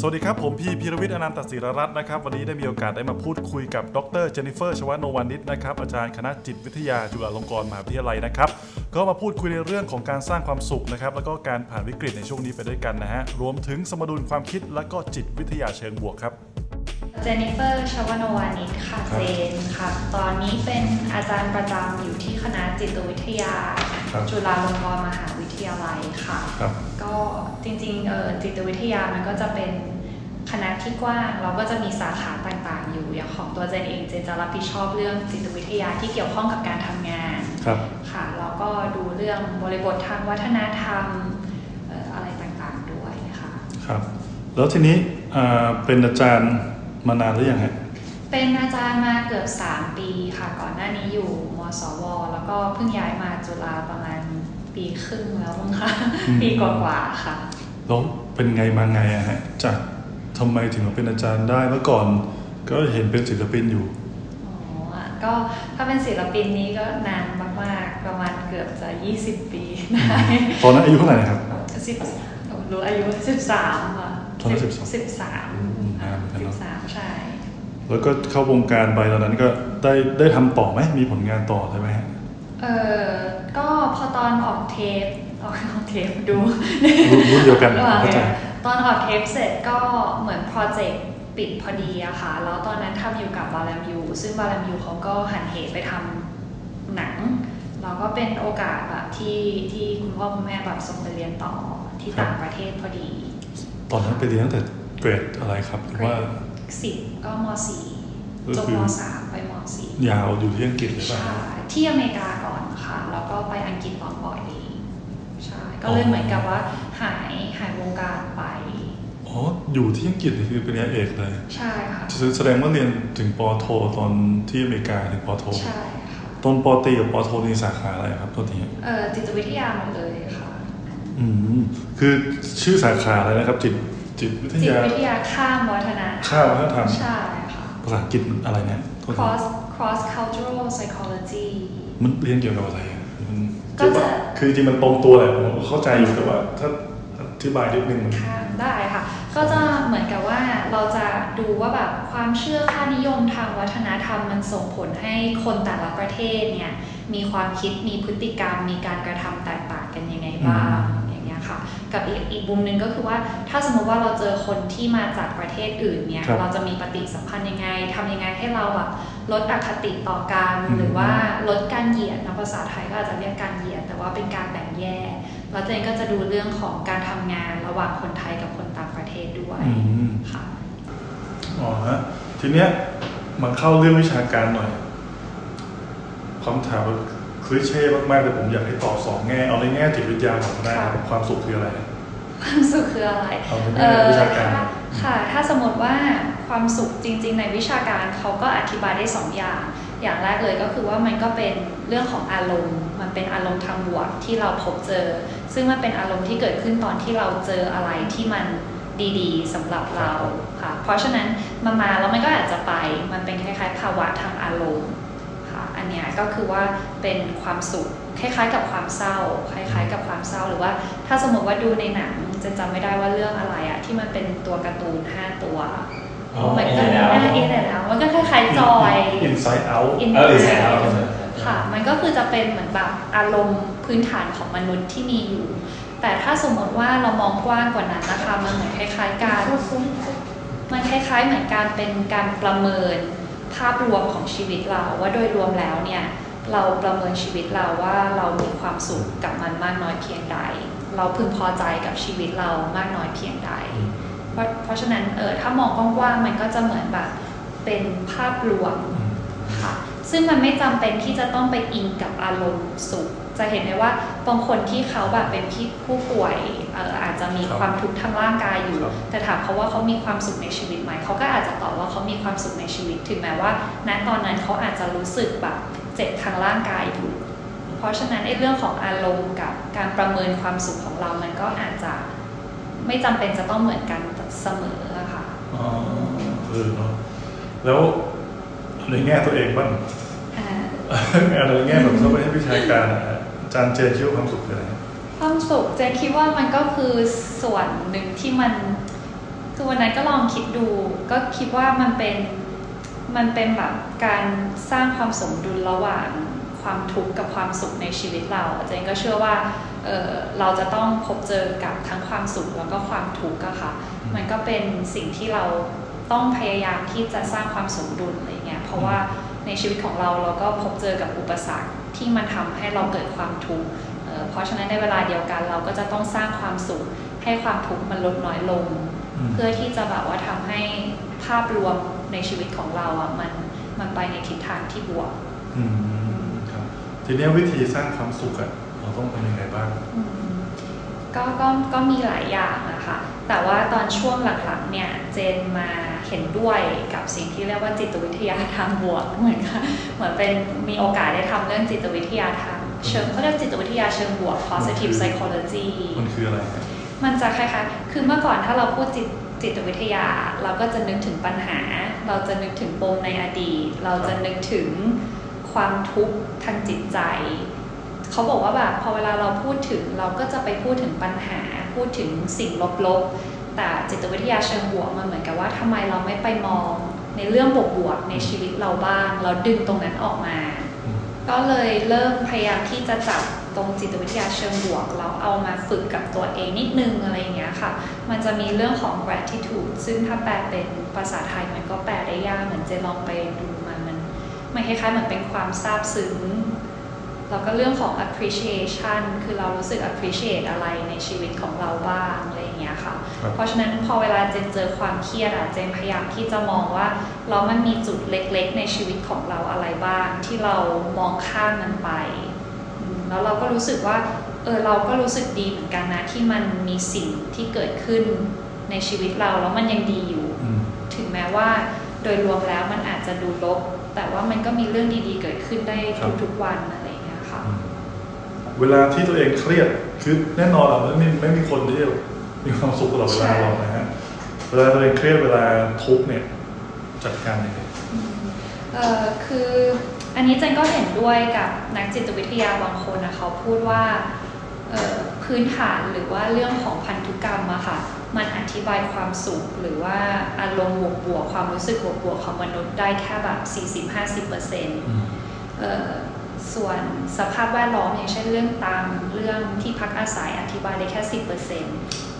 สวัสดีครับ ผมพี่พีรวิทย์อนันตศิรรัตน์นะครับ วันนี้ได้มีโอกาสได้มาพูดคุยกับดรเจนิเฟอร์ชวานวานิชนะครับ อาจารย์คณะจิตวิทยาจุฬาลงกรณ์มหาวิทยาลัยนะครับ ก็มาพูดคุยในเรื่องของการสร้างความสุขนะครับ แล้วก็การผ่านวิกฤตในช่วงนี้ไปด้วยกันนะฮะ รวมถึงสมดุลความคิดและก็จิตวิทยาเชิงบวกครับ เจนนิเฟอร์ชวโนวานิชค่ะครับเจนค่ะตอนนี้เป็นอาจารย์ประจำอยู่ที่คณะจิตวิทยาครับจุฬาลงกรณ์มหาวิทยาลัยค่ะครับก็จริงๆเอ่อจิตวิทยามันก็จะเป็นคณะที่กว้างเราก็จะมีสาขาต่างๆ อยู่อย่างของตัวเจนเองเจนจะรับผิดชอบเรื่องจิตวิทยาที่เกี่ยวข้องกับการทำงานครับค่ะแล้วก็ดูเรื่องบริบททางวัฒนธรรมเอ่ออะไรต่างๆด้วยค่ะครับแล้วทีนี้อ่าเป็นอาจารย์ มานานหรือยังฮะเป็นอาจารย์มาเกือบ 3 ปีค่ะ ก่อนหน้านี้อยู่มสว แล้วก็เพิ่งย้ายมาจุฬาประมาณปีครึ่งแล้วมั้งคะอืมปีกว่าๆค่ะแล้วเป็นไงมาไงอะฮะจากทำไมถึงมาเป็นอาจารย์ได้เมื่อก่อนก็เห็นเป็นศิลปินอยู่อ๋ออะก็ถ้าเป็นศิลปินนี้ก็นานมากๆ ประมาณเกือบจะ 20 ปีได้ตอนนั้นอายุเท่าไหร่นะครับสิบรู้อายุ 13ค่ะตอนนั้น12 ใช่ แล้วก็เข้าวงการไปตอนนั้นก็ได้ได้ทำต่อไหมมีผลงานต่อใช่ไหมฮะเออก็พอตอนออกเทปออกออกเทปดูรุ่นรุ่นเดียวกันระหว่างเข้าใจตอนออกเทปเสร็จก็เหมือนโปรเจกต์ปิดพอดีอะค่ะ แล้วตอนนั้นทำอยู่กับบาลามยูซึ่งบาลามยูเขาก็หันเหไปทำหนังเราก็เป็นโอกาสแบบที่ที่คุณพ่อคุณแม่แบบส่งไปเรียนต่อที่ต่างประเทศพอดี ตอนนั้นไปเรียนตั้งแต่เกรดอะไรครับหรือว่า สิบก็มสี่ก็จบคือมสามไปมสี่ยาวอยู่ที่อังกฤษหรือเปล่าใช่ที่อเมริกาก่อนค่ะ แล้วก็ไปอังกฤษตอนปล่อยใช่ก็เลยเหมือนกับว่าหายหายวงการไปอ๋ออยู่ที่อังกฤษนี่คือเป็นเรียนเอกเลยใช่ค่ะแสดงว่าเรียนถึงปอโทตอนที่อเมริกาถึงปอโทใช่ค่ะตอนปอตรีกับปอโทนี่สาขาอะไรครับตัวนี้เอ่อจิตวิทยาหมดเลยค่ะอืมคือชื่อสาขาอะไรนะครับจิต จิตวิทจิตยาวิทยาข้ามวัฒนธรรมข้ามวัฒนธรรมใช่ค่ะภาษาอังกฤษอะไรเนี่ยโทษที cross cross cultural psychology มันเรียนเกี่ยวกับอะไรอะมันก็จะคือจริงๆมันตรงตัวแหละผมเข้าใจอยู่แต่ว่าถ้าอธิบายนิดนึงมันข้ามได้ค่ะ ก็จะเหมือนกับว่าเราจะดูว่าแบบความเชื่อค่านิยมทางวัฒนธรรมมันส่งผลให้คนแต่ละประเทศเนี่ยมีความคิดมีพฤติกรรมมีการกระทำแตกต่างกันยังไงบ้างอย่างเงี้ย ค่ะ กับอีกอีกมุมหนึ่งก็คือว่าถ้าสมมติว่าเราเจอคนที่มาจากประเทศอื่นเนี่ยครับเราจะมีปฏิสัมพันธ์ยังไงทำยังไงให้เราแบบลดอคติต่อกันอืมหรือว่าลดการเหยียดนะภาษาไทยก็อาจจะเรียกการเหยียด แต่ว่าเป็นการแบ่งแยกแล้วเจนก็จะดูเรื่องของการทำงานระหว่างคนไทยกับคนต่างประเทศด้วยอืมค่ะอ๋อฮะทีเนี้ยมาเข้าเรื่องวิชาการหน่อยคำถาม คลิเช่มากๆแต่ผมอยากให้ตอบสองแง่เอาในแง่จิตวิทยาก่อนก็ได้ครับค่ะความสุขคืออะไรความสุขคืออะไรเอาเป็นเอ่อวิชาการถ้ค่ะ ถ้าสมมติว่าความสุขจริง ๆ ในวิชาการเขาก็อธิบายได้สองอย่าง อย่างแรกเลยก็คือว่ามันก็เป็นเรื่องของอารมณ์ มันเป็นอารมณ์ทางบวกที่เราพบเจอ ซึ่งมันเป็นอารมณ์ที่เกิดขึ้นตอนที่เราเจออะไรที่มันดีๆสำหรับเราค่ะ เพราะฉะนั้นมันมาแล้วมันก็อาจจะไป มันเป็นคล้ายๆ ภาวะทางอารมณ์ค่ะ อันเนี้ยก็คือว่าเป็นความสุขคล้ายๆ กับความเศร้า คล้าย ๆ กับความเศร้าหรือว่า ถ้าสมมติว่าดูในหนังจะจำไม่ได้ว่าเรื่องอะไรอะที่มันเป็นตัวการ์ตูนห้าตัวอ๋อมันก็ Inside Out อินเนแล้วมันก็คล้ายๆจอย inside out อินเออ Inside Out ค่ะ มันก็คือจะเป็นเหมือนแบบอารมณ์พื้นฐานของมนุษย์ที่มีอยู่ แต่ถ้าสมมติว่าเรามองกว้างกว่านั้นนะคะมันเหมือนคล้ายๆการมันคล้ายๆเหมือนการเป็นการประเมิน ภาพรวมของชีวิตเราว่าโดยรวมแล้วเนี่ยเราประเมินชีวิตเราว่าเรามีความสุขกับมันมากน้อยเพียงใด เราพึงพอใจกับชีวิตเรามากน้อยเพียงใด เพราะเพราะฉะนั้นเออถ้ามองกว้างๆมันก็จะเหมือนแบบเป็นภาพรวมค่ะซึ่งมันไม่จำเป็นที่จะต้องไปอิงกับอารมณ์สุข จะเห็นได้ว่าบางคนที่เขาแบบเป็นพี่ผู้ป่วยเอ่ออาจจะมีครับความทุกข์ทางร่างกายอยู่ครับแต่ถามเขาว่าเขามีความสุขในชีวิตไหมเขาก็อาจจะตอบว่าเขามีความสุขในชีวิต ถึงแม้ว่าณตอนนั้นเขาอาจจะรู้สึกแบบเจ็บทางร่างกายอยู่ เพราะฉะนั้นไอ้เรื่องของอารมณ์กับการประเมินความสุขของเรา มันก็อาจจะไม่จำเป็นจะต้องเหมือนกันเสมออะค่ะอ๋อเออเนาะแล้วในแง่ตัวเองบ้างอ่าอะไรแง่แบบเข้าไปให้วิชาการอะอา จารย์เจนคิดว่าความสุขคืออะไรความสุขเจนคิดว่ามันก็คือส่วนหนึ่งที่มันคือวันนั้นก็ลองคิดดู ก็คิดว่ามันเป็นมันเป็นแบบการสร้างความสมดุลระหว่างความทุกข์กับความสุขในชีวิตเราเจนก็เชื่อว่าเเราจะต้องพบเจอกับทั้งความสุขแล้วก็ความทุกข์อะค่ะ มันก็เป็นสิ่งที่เราต้องพยายามที่จะสร้างความสมดุลอะไรเงี้ยเพราะว่าในชีวิตของเราเราก็พบเจอกับอุปสรรค ที่มันทำให้เราเกิดความทุกข์เพราะฉะนั้นในเวลาเดียวกันเราก็จะต้องสร้างความสุขให้ความทุกข์มันลดน้อยลง เพื่อที่จะแบบว่าทำให้ภาพรวมในชีวิตของเราอะมันมันไปในทิศทางที่บวกอืมครับทีนี้วิธีสร้างความสุขอะเราต้องทำยังไงบ้างก็ก็ก็มีหลายอย่างนะคะแต่ว่าตอนช่วงหลังๆเนี่ยเจนมา เห็นด้วยกับสิ่งที่เรียกว่าจิตวิทยาทางบวกเหมือนกันเหมือนเป็นมีโอกาสได้ทำเรื่องจิตวิทยาทางเชิงเขาเรียกจิตวิทยาเชิงบวก positive psychology มันคืออะไร มันจะคล้ายๆ คือเมื่อก่อนถ้าเราพูดจิตจิตวิทยา เราก็จะนึกถึงปัญหา เราจะนึกถึงปมในอดีต เราจะนึกถึงความทุกข์ทางจิตใจ เขาบอกว่าแบบพอเวลาเราพูดถึงเราก็จะไปพูดถึงปัญหา พูดถึงสิ่งลบๆ แต่จิตวิทยาเชิงบวกมันเหมือนกับว่าทำไมเราไม่ไปมองในเรื่องบวกๆในชีวิตเราบ้าง เราดึงตรงนั้นออกมา ก็เลยเริ่มพยายามที่จะจับตรงจิตวิทยาเชิงบวกแล้วเอามาฝึกกับตัวเองนิดนึงอะไรอย่างเงี้ยค่ะ มันจะมีเรื่องของ gratitude ซึ่งถ้าแปลเป็นภาษาไทยมันก็แปลได้ยากเหมือนจะลองไปดูมันมันมันคล้ายๆเหมือนเป็นความซาบซึ้งแล้วก็เรื่องของ appreciation คือเรารู้สึก appreciate อะไรในชีวิตของเราบ้างอะไรอย่างเงี้ยค่ะ เพราะฉะนั้นพอเวลาเจนเจอความเครียดอะเจนพยายามที่จะมองว่าเรามันมีจุดเล็กๆ ในชีวิตของเราอะไรบ้าง ที่เรามองข้ามมันไป แล้วเราก็รู้สึกว่าเออเราก็รู้สึกดีเหมือนกันนะที่มันมีสิ่งที่เกิดขึ้นในชีวิตเราแล้วมันยังดีอยู่ ถึงแม้ว่าโดยรวมแล้วมันอาจจะดูลบ แต่ว่ามันก็มีเรื่องดีๆ เกิดขึ้นได้ทุกๆวันอะไรเวลาที่ตัวเองเครียดคือแน่นอนอะไม่ไม่มีคนที่ มีความสุขตลอดเวลาหรอกนะฮะเวลาตัวเองเครียดเวลาทุกเนี่ยจัดการยังไงเอ่อคืออันนี้เจนก็เห็นด้วยกับนักจิตวิทยาบางคนนะเขาพูดว่าพื้นฐานหรือว่าเรื่องของพันธุกรรมอะค่ะมันอธิบายความสุขหรือว่าอารมณ์บวกบวกความรู้สึกบวกบวกของมนุษย์ได้แค่แบบ 40-50%เปอร์เซ็นต์ส่วนสภาพแวดล้อมอย่างเช่นเรื่องตามเรื่องที่ พักอาศัยอธิบายได้แค่สิบเปอร์เซ็น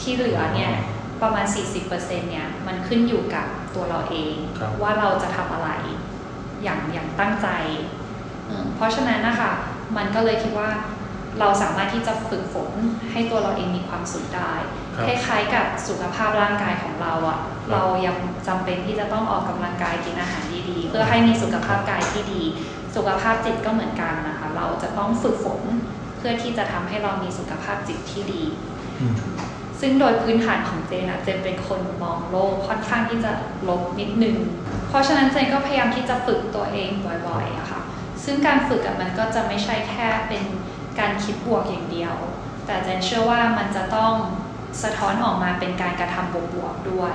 ที่เหลือเนี่ยประมาณ 40%เนี่ยมันขึ้นอยู่กับตัวเราเอง ว่าเราจะทำอะไรอย่างอย่างตั้งใจ เพราะฉะนั้นนะคะมันก็เลยคิดว่าเราสามารถที่จะฝึกฝนให้ตัวเราเองมีความสุขได้ คล้ายๆกับสุขภาพร่างกายของเราอะเรายังจำเป็นที่จะต้องออกกำลังกายกินอาหารดีๆ เพื่อให้มีสุขภาพกายที่ดี สุขภาพจิตก็เหมือนกันนะคะ เราจะต้องฝึกฝน เพื่อที่จะทำให้เรามีสุขภาพจิตที่ดี ซึ่งโดยพื้นฐานของเจนอะเจนเป็นคนมองโลกค่อนข้างที่จะลบนิดนึง เพราะฉะนั้นเจนก็พยายามที่จะฝึกตัวเองบ่อยๆอะค่ะ ซึ่งการฝึกอะมันก็จะไม่ใช่แค่เป็นการคิดบวกอย่างเดียว แต่เจนเชื่อว่ามันจะต้องสะท้อนออกมาเป็นการกระทำบวกๆด้วย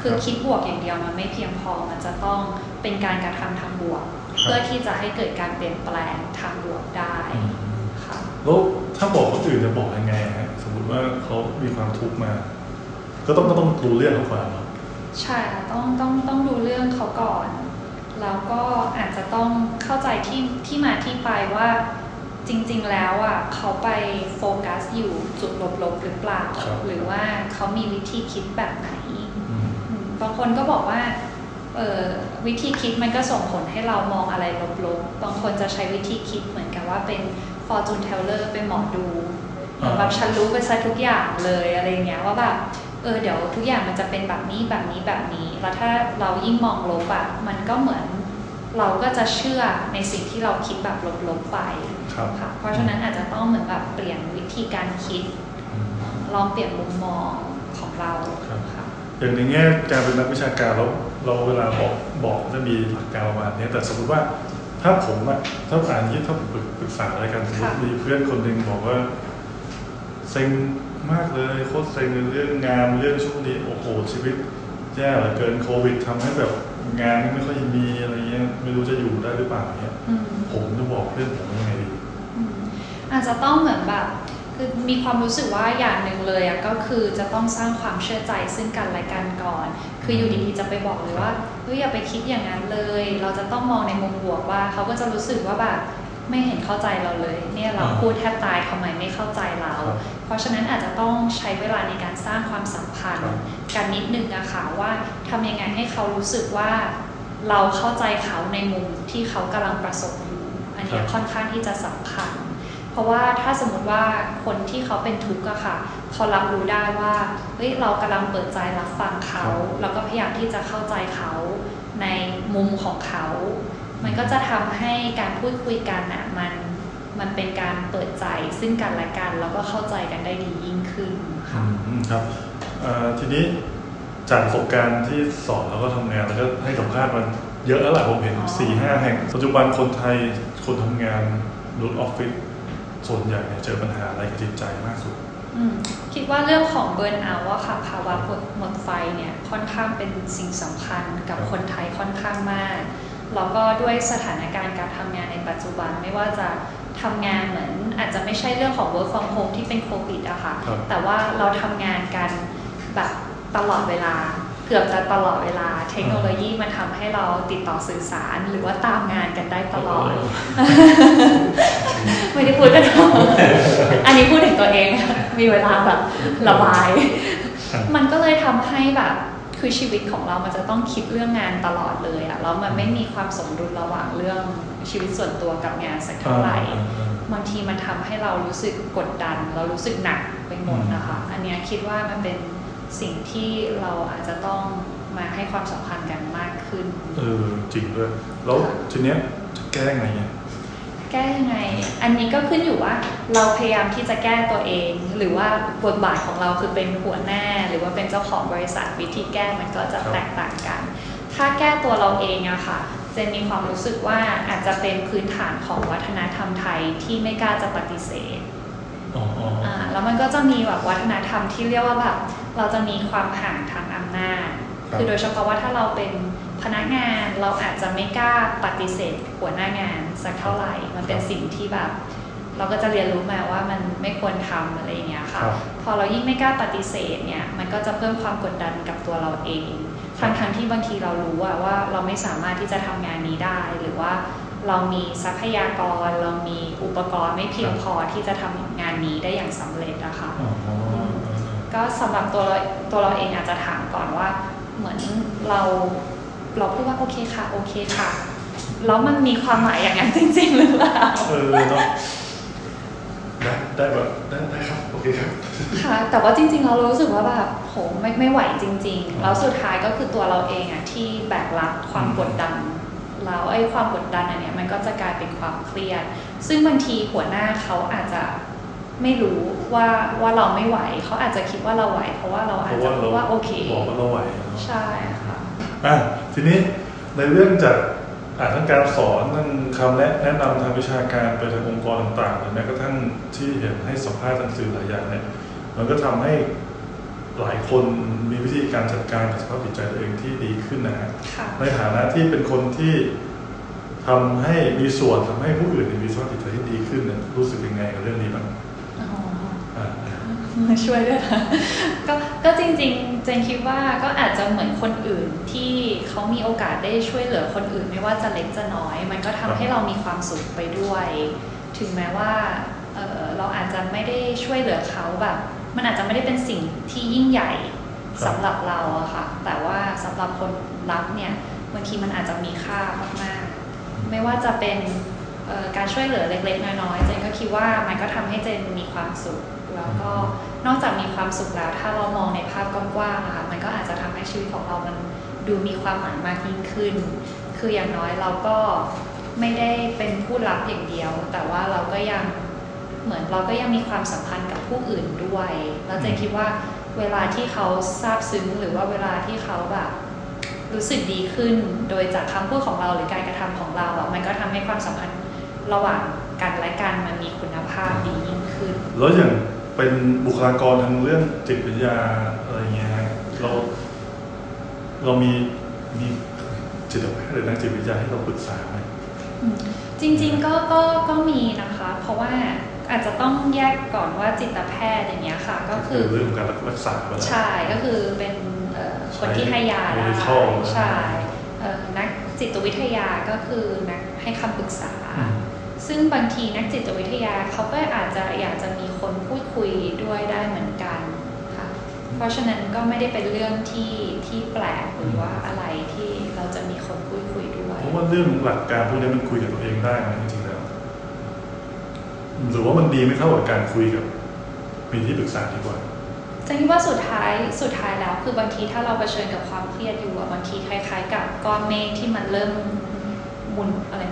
คือคิดบวกอย่างเดียวมันไม่เพียงพอ มันจะต้องเป็นการกระทำทางบวก เพื่อที่จะให้เกิดการเปลี่ยนแปลงทางบวกได้ค่ะ แล้วถ้าบอกคนอื่นจะบอกยังไงฮะสมมติว่าเขามีความทุกข์มา ก็ต้องก็ต้องดูเรื่องเขาก่อนเนาะใช่ต้องต้องต้องดูเรื่องเขาก่อน แล้วก็อาจจะต้องเข้าใจที่ที่มาที่ไปว่าจริง ๆ แล้วอะเขาไปโฟกัสอยู่จุดลบๆหรือเปล่า หรือว่าเขามีวิธีคิดแบบไหนบางคนก็บอกว่า วิธีคิดมันก็ส่งผลให้เรามองอะไรลบๆ บางคนจะใช้วิธีคิดเหมือนกับว่าเป็น fortune teller เป็นหมอดูแบบฉันรู้ไปซะทุกอย่างเลยอะไรเงี้ยว่าแบบเออเดี๋ยวทุกอย่างมันจะเป็นแบบนี้แบบนี้แบบนี้ แล้วถ้าเรายิ่งมองลบอะมันก็เหมือนเราก็จะเชื่อในสิ่งที่เราคิดแบบลบๆไปค่ะเพราะฉะนั้นอาจจะต้องเหมือนแบบเปลี่ยนวิธีการคิด ลองเปลี่ยนมุมมองของเราค่ะอย่างในแง่การเป็นนักวิชาการเรา เราเวลาบอกบอกจะมีหลักการประมาณนี้แต่สมมติว่าถ้าผมอะถ้าอ่านนี้ถ้าผมปรึกษาอะไรกันสมมติมีเพื่อนคนหนึ่งบอกว่าเซ็งมากเลยโคตรเซ็งเรื่องงานเรื่องช่วงนี้โอ้โหชีวิตแย่เหลือเกินโควิดทำให้แบบงานไม่ค่อยมีอะไรเงี้ยไม่รู้จะอยู่ได้หรือเปล่าเนี้ยผมจะบอกเพื่อนผมยังไงดีอาจจะต้องเหมือนแบบคืคือมีความรู้สึกว่าอย่างหนึ่งเลยอะก็คือจะต้องสร้างความเชื่อใจซึ่งกันและกันก่อน คืออยู่ดีๆจะไปบอกเลยว่าเฮ้ยอย่าไปคิดอย่างนั้นเลย เราจะต้องมองในมุมบวกว่าเขาก็จะรู้สึกว่าแบบไม่เห็นเข้าใจเราเลย เนี่ยเราอ่าพูดแทบตายทำไมไม่เข้าใจเราครับเพราะฉะนั้นอาจจะต้องใช้เวลาในการสร้างความสัมพันครัธ์บกันนิดนึงอะค่ะว่าทำยังไงให้เขารู้สึกว่า เราเข้าใจเขาในมุมที่เขากำลังประสบอยู่ อันเนี้ยค่อนข้างที่จะสำคัญ เพราะว่าถ้าสมมติว่าคนที่เขาเป็นทุกข์อะค่ะ เขารับรู้ได้ว่าเฮ้ยเรากำลังเปิดใจรับฟังเขาครับแล้วก็พยายามที่จะเข้าใจเขาในมุมของเขา มันก็จะทำให้การพูดคุยกันอะมันมันเป็นการเปิดใจซึ่งกันและกัน แล้วก็เข้าใจกันได้ดียิ่งขึ้นค่ะอืมครับเอ่อทีนี้จากประสบการณ์ที่สอนแล้วก็ทำงานแล้วก็ให้สัมภาษณ์มันเยอะแล้วแหละผมเห็นอ๋อสี่ห้าแห่ง ปัจจุบันคนไทยคนทำงานรถออฟฟิศ ส่วนใหญ่เนี่ยเจอปัญหาอะไรกับจิตใจมากสุดอืมคิดว่าเรื่องของเบิร์นเอาท์อะค่ะภาวะหมดหมดไฟเนี่ยค่อนข้างเป็นสิ่งสำคัญกับครับคนไทยค่อนข้างมากแล้วก็ด้วยสถานการณ์การทำงานในปัจจุบันไม่ว่าจะทำงานเหมือน อาจจะไม่ใช่เรื่องของ work from home ที่เป็นโควิดอะค่ะครับแต่ว่าเราทำงานกันแบบตลอดเวลาเกือบจะตลอดเวลา เทคโนโลยีมันทำให้เราติดต่อสื่อสารหรือว่าตามงานกันได้ตลอด ไม่ได้พูดกันหรอกอันนี้พูดถึงตัวเอง มีเวลาแบบระบายครับมันก็เลยทำให้แบบคือชีวิตของเรามันจะต้องคิดเรื่องงานตลอดเลยอะแล้วมันไม่มีความสมดุลระหว่างเรื่องชีวิตส่วนตัวกับงานสักเท่าไหร่อ่าอ่าบางทีมันทำให้เรารู้สึกกดดัน เรารู้สึกหนักไปหมดนะคะ อันเนี้ยคิดว่ามันเป็น สิ่งที่เราอาจจะต้องมาให้ความสำคัญกันมากขึ้น เออจริงด้วย แล้วทีเนี้ยจะแก้ไงเนี่ยแก้ยังไง อันนี้ก็ขึ้นอยู่ว่าเราพยายามที่จะแก้ตัวเอง หรือว่าบทบาทของเราคือเป็นหัวหน้า หรือว่าเป็นเจ้าของบริษัทวิธีแก้มันก็จะครับแตกต่างกัน ถ้าแก้ตัวเราเองอะค่ะเจนมีความรู้สึกว่าอาจจะเป็นพื้นฐานของวัฒนธรรมไทยที่ไม่กล้าจะปฏิเสธอ๋ออ๋ออ๋ออ่าแล้วมันก็จะมีแบบวัฒนธรรมที่เรียกว่าแบบ เราจะมีความห่างทางอำนาจครับคือโดยเฉพาะว่าถ้าเราเป็นพนักงานเราอาจจะไม่กล้าปฏิเสธหัวหน้างานสักเท่าไหร่ มันเป็นสิ่งที่แบบ เราก็จะเรียนรู้มาว่ามันไม่ควรทำอะไรอย่างเงี้ยค่ะครับพอเรายิ่งไม่กล้าปฏิเสธเนี่ย มันก็จะเพิ่มความกดดันกับตัวเราเอง ทั้งทั้งๆที่บางทีเรารู้อะว่าเราไม่สามารถที่จะทำงานนี้ได้ หรือว่าเรามีทรัพยากร เรามีอุปกรณ์ไม่เพียงพอที่จะทำงานนี้ได้อย่างสำเร็จอะค่ะอ๋ออ๋ออ๋อ ก็สำหรับตัวเราตัวเราเองอาจจะถามก่อนว่า เหมือนเราเราพูดว่าโอเคค่ะ โอเคค่ะ แล้วมันมีความหมายอย่างนั้นจริง ๆ หรือเปล่าเออเนาะได้ได้แบบได้ได้ครับโอเคครับค่ะ แต่ว่าจริง ๆ เรารู้สึกว่าแบบโหไม่ไม่ไหวจริง ๆ แล้วสุดท้ายก็คือตัวเราเองอะที่แบกรับความกดดันแล้วไอ้ความกดดันอันเนี้ยมันก็จะกลายเป็นความเครียด ซึ่งบางทีหัวหน้าเขาอาจจะ ไม่รู้ว่าว่าเราไม่ไหว เขาอาจจะคิดว่าเราไหว เพราะว่าเราเพอาจราะจะว่าเราพูดว่าโอเคบอกว่าเราไหวเนาะใช่ค่ะอะทีนี้ในเรื่องจากอ่าทั้งการสอนทั้งคำแนะแนะนำทางวิชาการไปทางองค์กรต่างๆหรือแม้กระทั่งที่เห็นให้สัมภาษณ์ทางสื่อหลายอย่างเนี่ยมันก็ทำให้หลายคนมีวิธีการจัดการกับสภาพจิตใจตัวเองที่ดีขึ้นนะฮะค่ะในฐานะที่เป็นคนที่ทำให้มีส่วนทำให้ผู้อื่นมีสภาพจิตใจที่ดีขึ้นเนี่ยรู้สึกยังไงกับเรื่องนี้บ้างอ๋ออ่ามา ช่วยด้วยนะก็ก็จริงๆเจนคิดว่าก็อาจจะเหมือนคนอื่นที่เขามีโอกาสได้ช่วยเหลือคนอื่น ไม่ว่าจะเล็กจะน้อย มันก็ทำให้เรามีความสุขไปด้วย ถึงแม้ว่าเเราอาจจะไม่ได้ช่วยเหลือเขาแบบ มันอาจจะไม่ได้เป็นสิ่งที่ยิ่งใหญ่สำหรับเราอะค่ะ แต่ว่าสำหรับคนรับเนี่ยบางทีมันอาจจะมีค่ามากๆ ไม่ว่าจะเป็นการช่วยเหลือเล็ก ๆ น้อยๆ เจนก็คิดว่ามันก็ทำให้เจนมีความสุข แล้วก็นอกจากมีความสุขแล้ว ถ้าเรามองในภาพกว้างๆอะค่ะมันก็อาจจะทำให้ชีวิตของเรามันดูมีความหมายมากยิ่งขึ้น คืออย่างน้อยเราก็ไม่ได้เป็นผู้รับอย่างเดียว แต่ว่าเราก็ยังเหมือนเราก็ยังมีความสัมพันธ์กับผู้อื่นด้วยแล้วเจนคิดว่าเวลาที่เขาซาบซึ้งหรือว่าเวลาที่เขาแบบรู้สึกดีขึ้น โดยจากคำพูดของเราหรือการกระทำของเราอะมันก็ทำให้ความสัมพันธ์ระหว่างกันและกันมันมีคุณภาพดียิ่งขึ้น แล้วอย่าง เป็นบุคลากรทางเรื่องจิตวิทยาอะไรเงี้ยฮะเรา เรามีมีจิตแพทย์หรือนักจิตวิทยาให้เราปรึกษาไหมอืมจริง ๆ ก็ก็ก็มีนะคะ เพราะว่าอาจจะต้องแยกก่อนว่าจิตแพทย์อย่างเงี้ยค่ะ ก็คือเรื่องของการรักษาไปแล้วใช่ก็คือเป็นเอ่อคนที่ให้ยาได้ medical ใช่เอ่อนักจิตวิทยาก็คือนักให้คำปรึกษาอืม ซึ่งบางทีนักจิตวิทยาเขาก็อาจจะอยากจะมีคนพูดคุยด้วยได้เหมือนกันค่ะ เพราะฉะนั้นก็ไม่ได้เป็นเรื่องที่ที่แปลกหรือว่าอะไรที่เราจะมีคนพูดคุยด้วยเพราะว่าเรื่องหลักการพวกนี้มันคุยกับตัวเองได้นะจริงๆแล้วหรือว่ามันดีไม่เท่ากับการคุยกับมีที่ปรึกษาดีกว่าฉันคิดว่าสุดท้ายสุดท้ายแล้วคือบางทีถ้าเราเผชิญกับความเครียดอยู่อะบางทีคล้ายๆ กับก้อนเมฆที่มันเริ่มหมุนอะไรนะ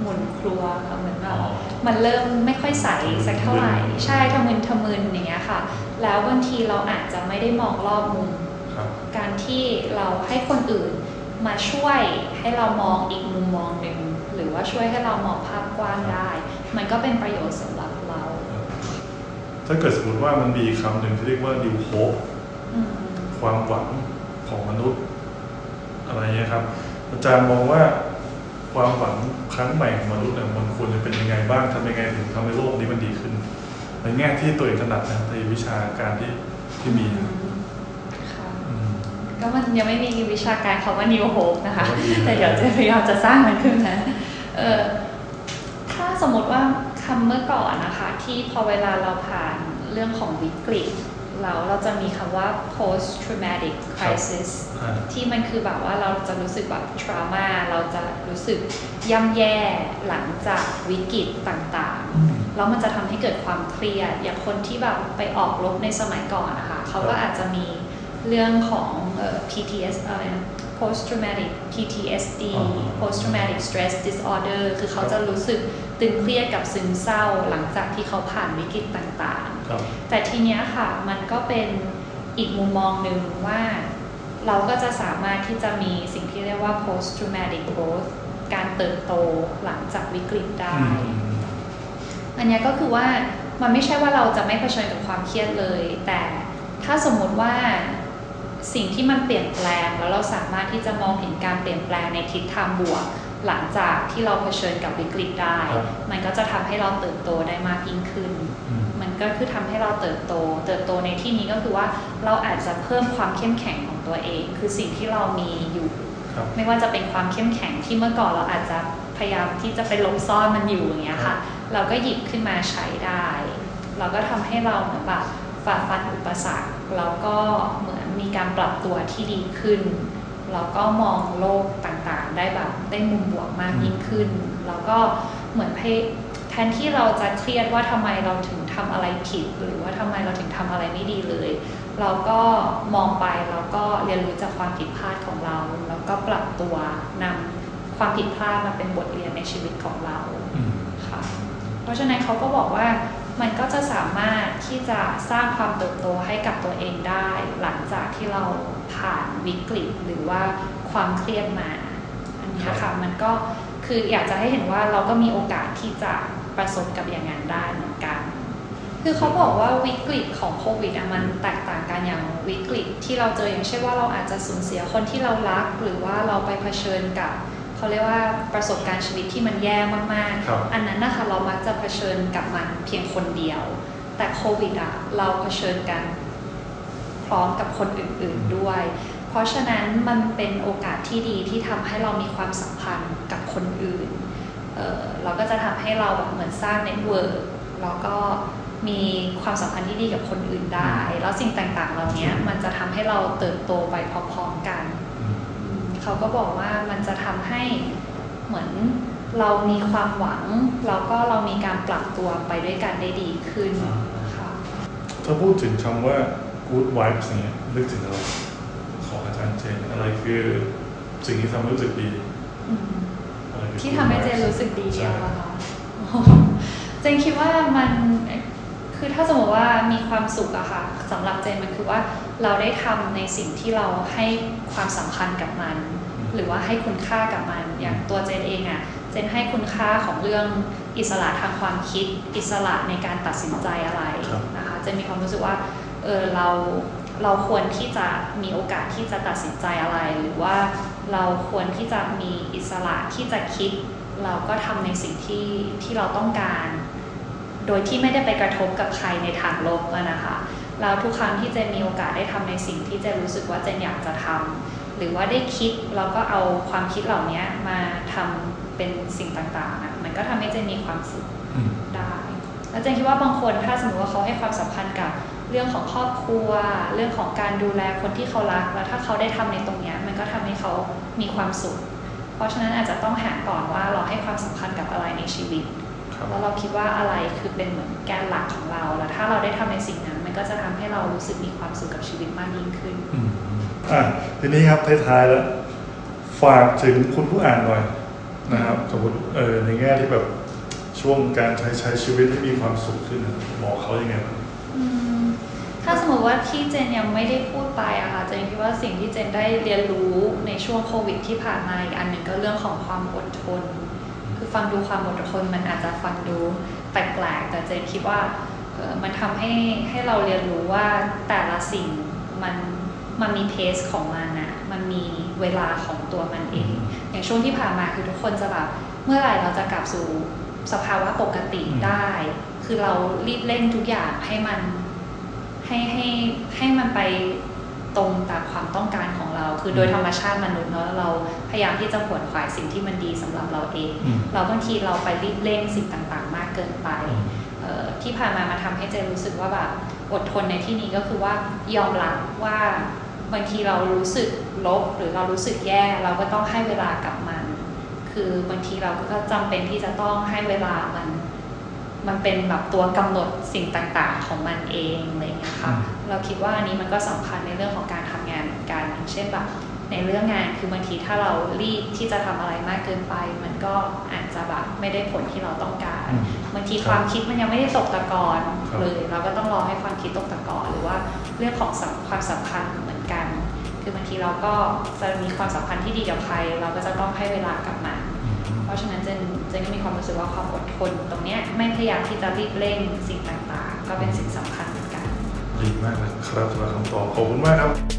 หมุนครัวค่ะเหมือนแบบอ๋อมันเริ่มไม่ค่อยใสสักเท่าไหร่ทะมึนใช่ทะมึนทะมึนอย่างเงี้ยค่ะ แล้วบางทีเราอาจจะไม่ได้มองรอบมุมครับการที่เราให้คนอื่นมาช่วยให้เรามองอีกมุมมองหนึ่งหรือว่าช่วยให้เรามองภาพกว้างได้ มันก็เป็นประโยชน์สำหรับเรา ถ้าเกิดสมมติว่ามันมีคำหนึ่งที่เรียกว่า new hope อืมความหวังของมนุษย์ อะไรเงี้ยครับ อาจารย์มองว่า ความหวังครั้งใหม่ของมนุษย์เนี่ยมันควรจะเป็นยังไงบ้างทำยังไงถึงทำให้โลกนี้มันดีขึ้น ในแง่ที่ตัวเองถนัดนะในวิชาการที่ที่มีค่ะอืมก็มันยังไม่มีวิชาการคำว่า New Hope นะคะแต่ว่าดีนะแต่เดี๋ยวจะพยายามจะสร้างมันขึ้นนะเออถ้าสมมติว่าคำเมื่อก่อนนะคะ ที่พอเวลาเราผ่านเรื่องของวิกฤต แล้วเราจะมีคำว่า post traumatic crisis อ่าที่มันคือแบบว่าเราจะรู้สึกแบบ trauma เราจะรู้สึกย่ำแย่หลังจากวิกฤตต่างๆ แล้วมันจะทำให้เกิดความเครียด อย่างคนที่แบบไปออกรบในสมัยก่อนนะคะเขาก็อาจจะมีเรื่องของเอ่อ PTS อะไรนะ post traumatic PTSD อ๋อ post traumatic stress disorder คือเขาจะรู้สึกตึงเครียดกับซึมเศร้าหลังจากที่เขาผ่านวิกฤตต่างๆครับ แต่ทีเนี้ยค่ะมันก็เป็นอีกมุมมองหนึ่งว่า เราก็จะสามารถที่จะมีสิ่งที่เรียกว่า post traumatic growth การเติบโตหลังจากวิกฤตได้อืมอันเนี้ยก็คือว่ามันไม่ใช่ว่าเราจะไม่เผชิญกับความเครียดเลย แต่ถ้าสมมุติว่าสิ่งที่มันเปลี่ยนแปลงแล้วเราสามารถที่จะมองเห็นการเปลี่ยนแปลงในทิศทางบวก หลังจากที่เราเผชิญกับวิกฤตได้ครับมันก็จะทำให้เราเติบโตได้มากยิ่งขึ้นอืมมัน ก็คือทำให้เราเติบโต เติบโตในที่นี้ก็คือว่าเราอาจจะเพิ่มความเข้มแข็งของตัวเอง คือสิ่งที่เรามีอยู่ครับไม่ว่าจะเป็นความเข้มแข็งที่เมื่อก่อนเราอาจจะพยายามที่จะไปหลบซ่อนมันอยู่อย่างเงี้ยค่ะ เราก็หยิบขึ้นมาใช้ได้ เราก็ทำให้เราเหมือนแบบฝ่าฟันอุปสรรคแล้วก็เหมือนมีการปรับตัวที่ดีขึ้นเราก็มองโลกต่างๆ ได้แบบได้มุมบวกมากยิ่งขึ้น แล้วก็เหมือนพยแทนที่เราจะเครียดว่าทำไมเราถึง ทำอะไรผิดหรือว่าทำไมเราถึงทำอะไรไม่ดีเลย เราก็มองไปแล้วก็เรียนรู้จากความผิดพลาดของเรา แล้วก็ปรับตัวนำความผิดพลาดมาเป็นบทเรียนในชีวิตของเราค่ะเพราะฉะนั้นเขาก็บอกว่ามันก็จะสามารถที่จะสร้างความเติบโตให้กับตัวเองได้ หลังจากที่เราผ่านวิกฤตหรือว่าความเครียดมา อันนี้ค่ะมันก็คืออยากจะให้เห็นว่าเราก็มีโอกาสที่จะประสบกับอย่างนั้นได้เหมือนกัน คือเขาบอกว่าวิกฤตของโควิดอะมันแตกต่างกันอย่างวิกฤตที่เราเจออย่างเช่นว่าเราอาจจะสูญเสียคนที่เรารัก หรือว่าเราไปเผชิญกับเขาเรียกว่าประสบการณ์ชีวิตที่มันแย่มากครับๆอันนั้นนะคะเรามักจะเผชิญกับมันเพียงคนเดียว แต่โควิดอะเราเผชิญกันพร้อมกับคนอื่น ๆด้วย เพราะฉะนั้นมันเป็นโอกาสที่ดีที่ทำให้เรามีความสัมพันธ์กับคนอื่นเอ่อเราก็จะทำให้เราแบบเหมือนสร้าง network แล้วก็ มีความสัมพันธ์ที่ดีกับคนอื่นได้ แล้วสิ่งต่างๆ เหล่านี้มันจะทำให้เราเติบโตไปพร้อมๆกันอืมอืมเขาก็บอกว่ามันจะทำให้เหมือนเรามีความหวัง แล้วก็เรามีการปรับตัวไปด้วยกันได้ดีขึ้นค่ะถ้าพูดถึงคำว่า good vibes อย่างเงี้ยนึกถึงอะไรของอาจารย์เจนอะไรคือสิ่งที่ทำให้รู้สึกดีอืมอะไรคือที่ good ทำให้เจน vibes รู้สึกดีใช่เชียวอะค่ะเจนคิดว่ามัน คือถ้าสมมติว่ามีความสุขอะค่ะสำหรับเจนมันคือว่าเราได้ทำในสิ่งที่เราให้ความสำคัญกับมัน หรือว่าให้คุณค่ากับมัน อย่างตัวเจนเองอะเจนให้คุณค่าของเรื่องอิสระทางความคิด อิสระในการตัดสินใจอะไรครับนะคะเจนมีความรู้สึกว่าเออเราเราควรที่จะมีโอกาสที่จะตัดสินใจอะไร หรือว่าเราควรที่จะมีอิสระที่จะคิด เราก็ทำในสิ่งที่ที่เราต้องการ โดยที่ไม่ได้ไปกระทบกับใครในทางลบอะนะคะแล้วทุกครั้งที่เจนมีโอกาสได้ทำในสิ่งที่เจนรู้สึกว่าเจนอยากจะทำหรือว่าได้คิดแล้วก็เอาความคิดเหล่านี้มาทำเป็นสิ่งต่างๆอะมันก็ทำให้เจนมีความสุขอืมได้แล้วเจนคิดว่าบางคนถ้าสมมติว่าเขาให้ความสำคัญกับเรื่องของครอบครัว เรื่องของการดูแลคนที่เขารัก แล้วถ้าเขาได้ทำในตรงเนี้ยมันก็ทำให้เขามีความสุข เพราะฉะนั้นอาจจะต้องหาก่อนว่าเราให้ความสำคัญกับอะไรในชีวิตครับ แล้วเราคิดว่าอะไรคือเป็นเหมือนแกนหลักของเรา แล้วถ้าเราได้ทำในสิ่งนั้น มันก็จะทำให้เรารู้สึกมีความสุขกับชีวิตมากยิ่งขึ้นอืมอะทีนี้ครับท้ายๆแล้วฝากถึงคุณผู้อ่านหน่อยนะครับสมมติเออในแง่ที่แบบช่วงการใช้ใช้ชีวิตให้มีความสุขขึ้นนะบอกเขายังไงบ้างอืมถ้าสมมติว่าที่เจนยังไม่ได้พูดไปอะค่ะเจนคิดว่าสิ่งที่เจนได้เรียนรู้ในช่วงโควิดที่ผ่านมาอีกอันหนึ่งก็เรื่องของความอดทน คือฟังดูความอดทนมันอาจจะฟังดูแปลกๆแต่เจนคิดว่าเอ่อมันทำให้ให้เราเรียนรู้ว่าแต่ละสิ่งมันมันมีเพสของมันอะมันมีเวลาของตัวมันเอง อย่างช่วงที่ผ่านมาคือทุกคนจะแบบเมื่อไหร่เราจะกลับสู่สภาวะปกติได้ คือเรารีบเร่งทุกอย่างให้มันให้ให้ให้มันไปตรงตามความต้องการของเรา คือโดยธรรมชาติมนุษย์เนาะเราพยายามที่จะขวนขวายสิ่งที่มันดีสำหรับเราเองอืมเราบางทีเราไปรีบเร่งสิ่งต่างๆ มากเกินไปเอ่อที่ผ่านมามาทำให้เจนรู้สึกว่าแบบอดทนในที่นี้ก็คือว่ายอมรับว่าบางทีเรารู้สึกลบหรือเรารู้สึกแย่เราก็ต้องให้เวลากับมัน คือบางทีเราก็จำเป็นที่จะต้องให้เวลามัน มันเป็นแบบตัวกำหนดสิ่งต่างๆของมันเองอะไรอย่างเงี้ยค่ะอืมเราคิดว่าอันนี้มันก็สำคัญในเรื่องของการทำงานเหมือนกันอย่างเช่นแบบในเรื่องงานคือบางทีถ้าเรารีบที่จะทำอะไรมากเกินไป มันก็อาจจะแบบไม่ได้ผลที่เราต้องการอืมบางทีความคิดมันยังไม่ได้ตกตะกอนครับเลยเราก็ต้องรอให้ความคิดตกตะกอนหรือว่าเรื่องของสัมความสัมพันธ์เหมือนกัน คือบางทีเราก็จะมีความสัมพันธ์ที่ดีกับใคร เราก็จะต้องให้เวลากับมันเพราะฉะนั้นเจนเจนก็มีความรู้สึกว่าความอดทนตรงเนี้ยไม่พยายามที่จะรีบเร่งสิ่งต่างๆ ก็เป็นสิ่งสำคัญเหมือนกันดีมากเลยครับสำหรับคำตอบขอบคุณมากครับ